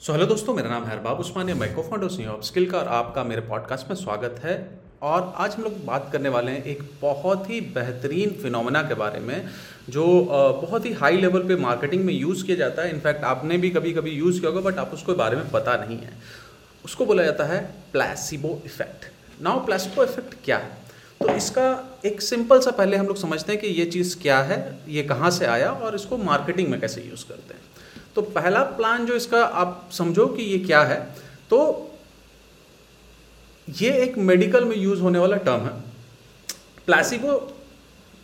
So hello दोस्तों, मेरा नाम है हरबाब उस्मानिया मैं को फाउंडर सी ऑफ़ स्किल का और आपका मेरे पॉडकास्ट में स्वागत है। और आज हम लोग बात करने वाले हैं एक बहुत ही बेहतरीन फिनोमेना के बारे में, जो बहुत ही हाई लेवल पे मार्केटिंग में यूज़ किया जाता है। इनफैक्ट आपने भी कभी कभी यूज़ किया होगा बट आप उसके बारे में पता नहीं है। उसको बोला जाता है placebo effect now placebo effect क्या है? तो इसका एक सिंपल सा पहले हम लोग समझते हैं कि ये चीज़ क्या है, ये कहाँ से आया और इसको मार्केटिंग में कैसे यूज़ करते हैं। तो पहला प्लान जो इसका आप समझो कि ये क्या है तो ये एक मेडिकल में यूज़ होने वाला टर्म है। प्लासिबो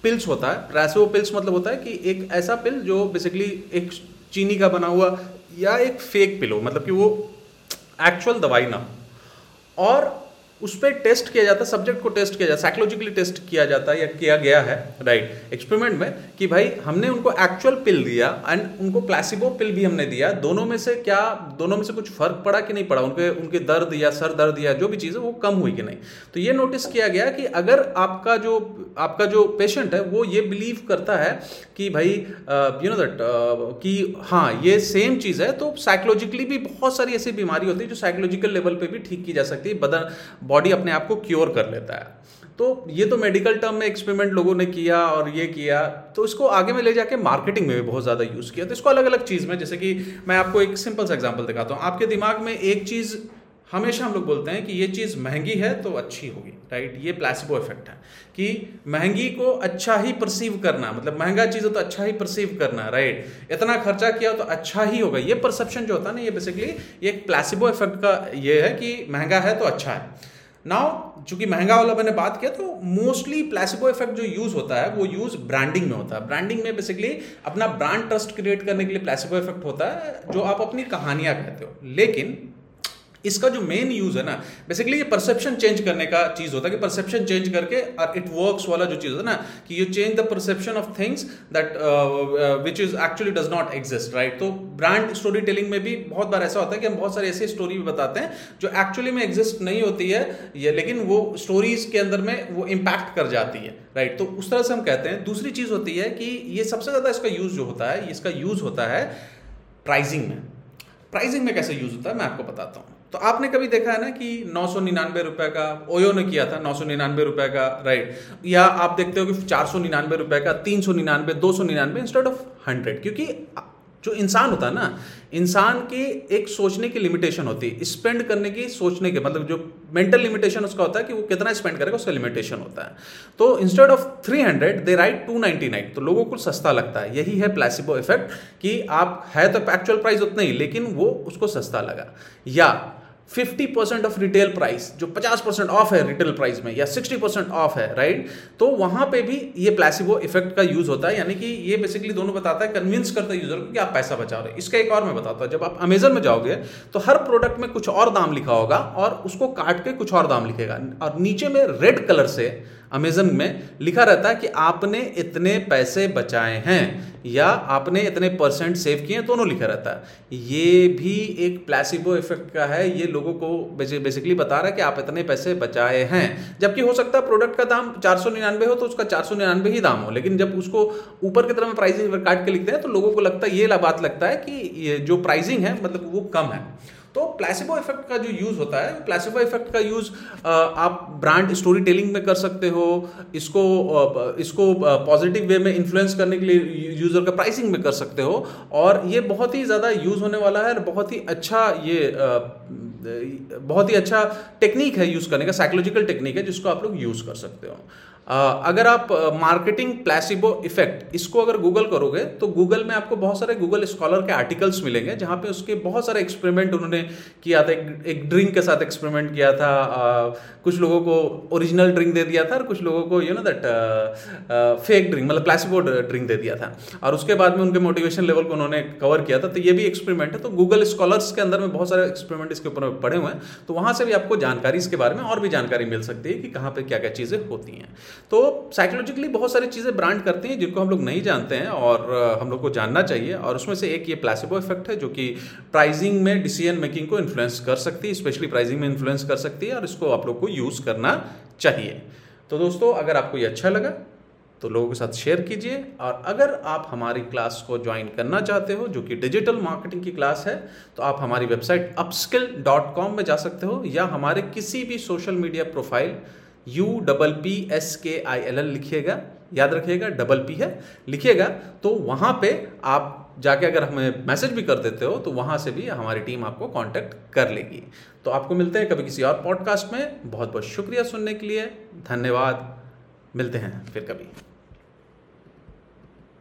पिल्स होता है। प्लासिबो पिल्स मतलब होता है कि एक ऐसा पिल जो बेसिकली एक चीनी का बना हुआ या एक फेक पिल हो मतलब कि वो एक्चुअल दवाई ना हो। और उस पर टेस्ट किया जाता है सब्जेक्ट को टेस्ट किया जाता है साइकोलॉजिकली टेस्ट किया जाता है या किया गया है राइट एक्सपेरिमेंट में कि भाई हमने उनको एक्चुअल पिल दिया एंड उनको प्लासिबो पिल भी हमने दिया, दोनों में से क्या, दोनों में से कुछ फ़र्क पड़ा कि नहीं पड़ा? उनके उनके दर्द या सर दर्द या जो भी चीज़ है, वो कम हुई कि नहीं? तो ये नोटिस किया गया कि अगर आपका जो आपका जो पेशेंट है, वो ये बिलीव करता है कि भाई यू नो दैट कि हाँ ये सेम चीज़ है तो साइकोलॉजिकली भी बहुत सारी ऐसी बीमारी होती है जो साइकोलॉजिकल लेवल पे भी ठीक की जा सकती है, बदन बॉडी अपने आप को क्योर कर लेता है। तो ये तो मेडिकल टर्म में एक्सपेरिमेंट लोगों ने किया और ये किया। तो इसको आगे में ले जाके मार्केटिंग में भी बहुत ज़्यादा यूज़ किया। तो इसको अलग अलग चीज़ में, जैसे कि मैं आपको एक सिंपल सा एग्जांपल दिखाता हूँ। आपके दिमाग में एक चीज़ हमेशा हम लोग बोलते हैं कि ये चीज़ महँगी है तो अच्छी होगी, राइट? ये प्लासिबो इफ़ेक्ट है कि महँगी को अच्छा ही परसीव करना मतलब महँगा चीज़ हो तो अच्छा ही परसीव करना, राइट? इतना खर्चा किया तो अच्छा ही होगा। ये परसेप्शन जो होता है ना, ये बेसिकली ये एक प्लासिबो इफ़ेक्ट का ये है कि महँगा है तो अच्छा है। नाउ चूँकि महँगा वाला मैंने बात किया तो मोस्टली प्लेसिबो इफ़ेक्ट जो यूज़ होता है, वो यूज़ ब्रांडिंग में होता है। ब्रांडिंग में बेसिकली अपना ब्रांड ट्रस्ट क्रिएट करने के लिए प्लेसिबो इफ़ेक्ट होता है, जो आप अपनी कहानियाँ कहते हो। लेकिन इसका जो मेन यूज़ है ना बेसिकली ये परसेप्शन चेंज करने का चीज़ होता है कि परसेप्शन चेंज करके और इट वर्क्स वाला जो चीज़ होता है ना, कि you change the perception of things that which is actually does not exist right तो ब्रांड स्टोरी टेलिंग में भी बहुत बार ऐसा होता है कि हम बहुत सारे ऐसे स्टोरी भी बताते हैं जो एक्चुअली में एग्जिस्ट नहीं होती है, ये लेकिन वो स्टोरीज के अंदर में वो इम्पैक्ट कर जाती है राइट तो उस तरह से हम कहते हैं। दूसरी चीज़ होती है कि ये सबसे ज़्यादा इसका यूज़ जो होता है इसका यूज़ होता है प्राइजिंग में। प्राइजिंग में कैसे यूज़ होता है, मैं आपको बताता हूँ। तो आपने कभी देखा है ना कि नौ सौ निन्यानवे रुपए का ओयो ने किया था, नौ सौ निन्यानवे रुपए का राइट या आप देखते हो कि चार सौ निन्यानवे रुपए का, तीन सौ निन्यानवे, दो सौ निन्यानवे इंस्टेड ऑफ़ हंड्रेड क्योंकि जो इंसान होता है ना, इंसान की एक सोचने की लिमिटेशन होती है स्पेंड करने की सोचने के मतलब जो मेंटल लिमिटेशन उसका होता है कि वो कितना स्पेंड करेगा, उसका लिमिटेशन होता है। तो इंस्टेड ऑफ़ 300 दे राइट 299 तो लोगों को सस्ता लगता है। यही है प्लेसिबो इफ़ेक्ट कि आप, है तो एक्चुअल प्राइस उतना ही, लेकिन वो उसको सस्ता लगा। या fifty percent off retail price जो पचास परसेंट ऑफ़ है रिटेल प्राइस में, या सिक्सटी परसेंट ऑफ़ है राइट तो वहाँ पे भी ये प्लेसिबो इफ़ेक्ट का यूज़ होता है, यानी कि ये बेसिकली दोनों बताता है कन्विंस करता है यूज़र को कि आप पैसा बचा रहे इसका एक और मैं बताता हूँ, जब आप अमेजन में जाओगे तो हर प्रोडक्ट में कुछ और दाम लिखा होगा और उसको काट के कुछ और दाम लिखेगा। और नीचे में रेड कलर से अमेजन में लिखा रहता है कि आपने इतने पैसे बचाए हैं या आपने इतने परसेंट सेव किए हैं, दोनों लिखा रहता है। ये भी एक प्लेसिबो इफ़ेक्ट का है। ये लोगों को बेसिकली बता रहा है कि आप इतने पैसे बचाए हैं। जबकि हो सकता है प्रोडक्ट का दाम चार सौ निन्यानवे हो तो उसका चार सौ निन्यानवे ही दाम हो, लेकिन जब उसको ऊपर की तरफ़ में प्राइसिंग काट के लिखते हैं तो लोगों को लगता है, ये बात लगता है कि ये जो प्राइसिंग है मतलब वो कम है। तो प्लेसिबो इफ़ेक्ट का जो यूज़ होता है प्लेसिबो इफ़ेक्ट का यूज़ आप ब्रांड स्टोरी टेलिंग में कर सकते हो। इसको इसको पॉजिटिव वे में इन्फ्लुएंस करने के लिए यूज़र का प्राइसिंग में कर सकते हो। और ये बहुत ही ज़्यादा यूज़ होने वाला है और बहुत ही अच्छा ये बहुत ही अच्छा टेक्निक है यूज़ करने का साइकोलॉजिकल टेक्निक है जिसको आप लोग यूज़ कर सकते हो। अगर आप मार्केटिंग प्लेसिबो इफ़ेक्ट इसको अगर गूगल करोगे तो गूगल में आपको बहुत सारे गूगल स्कॉलर के आर्टिकल्स मिलेंगे जहाँ पे उसके बहुत सारे एक्सपेरिमेंट उन्होंने किया था। एक, एक ड्रिंक के साथ एक्सपेरिमेंट किया था आ, कुछ लोगों को ओरिजिनल ड्रिंक दे दिया था और कुछ लोगों को you know that fake drink मतलब प्लेसिबो ड्रिंक दे दिया था। और उसके बाद में उनके मोटिवेशन लेवल को उन्होंने कवर किया था। तो ये भी एक्सपेरिमेंट है। तो गूगल स्कॉलर्स के अंदर में बहुत सारे एक्सपेरिमेंट इसके ऊपर पड़े हुए हैं। तो वहाँ से भी आपको जानकारी इसके बारे में और भी जानकारी मिल सकती है कि कहाँ पर क्या क्या चीज़ें होती हैं। तो साइकोलॉजिकली बहुत सारी चीज़ें ब्रांड करती हैं जिनको हम लोग नहीं जानते हैं और हम लोग को जानना चाहिए और उसमें से एक ये प्लासिबो इफ़ेक्ट है जो कि प्राइसिंग में डिसीज़न मेकिंग को इन्फ्लुएंस कर सकती है स्पेशली प्राइसिंग में इन्फ्लुएंस कर सकती है और इसको आप लोग को यूज़ करना चाहिए। तो दोस्तों, अगर आपको ये अच्छा लगा तो लोगों के साथ शेयर कीजिए और अगर आप हमारी क्लास को ज्वाइन करना चाहते हो, जो कि डिजिटल मार्केटिंग की क्लास है तो आप हमारी वेबसाइट अपस्किल डॉट कॉम में जा सकते हो या हमारे किसी भी social media profile U double P S K I L L लिखिएगा, याद रखिएगा डबल पी है। लिखिएगा तो वहाँ पे आप जाके अगर हमें मैसेज भी कर देते हो तो वहाँ से भी हमारी टीम आपको कांटेक्ट कर लेगी। तो आपको मिलते हैं कभी किसी और पॉडकास्ट में। बहुत बहुत शुक्रिया सुनने के लिए। धन्यवाद। मिलते हैं फिर कभी।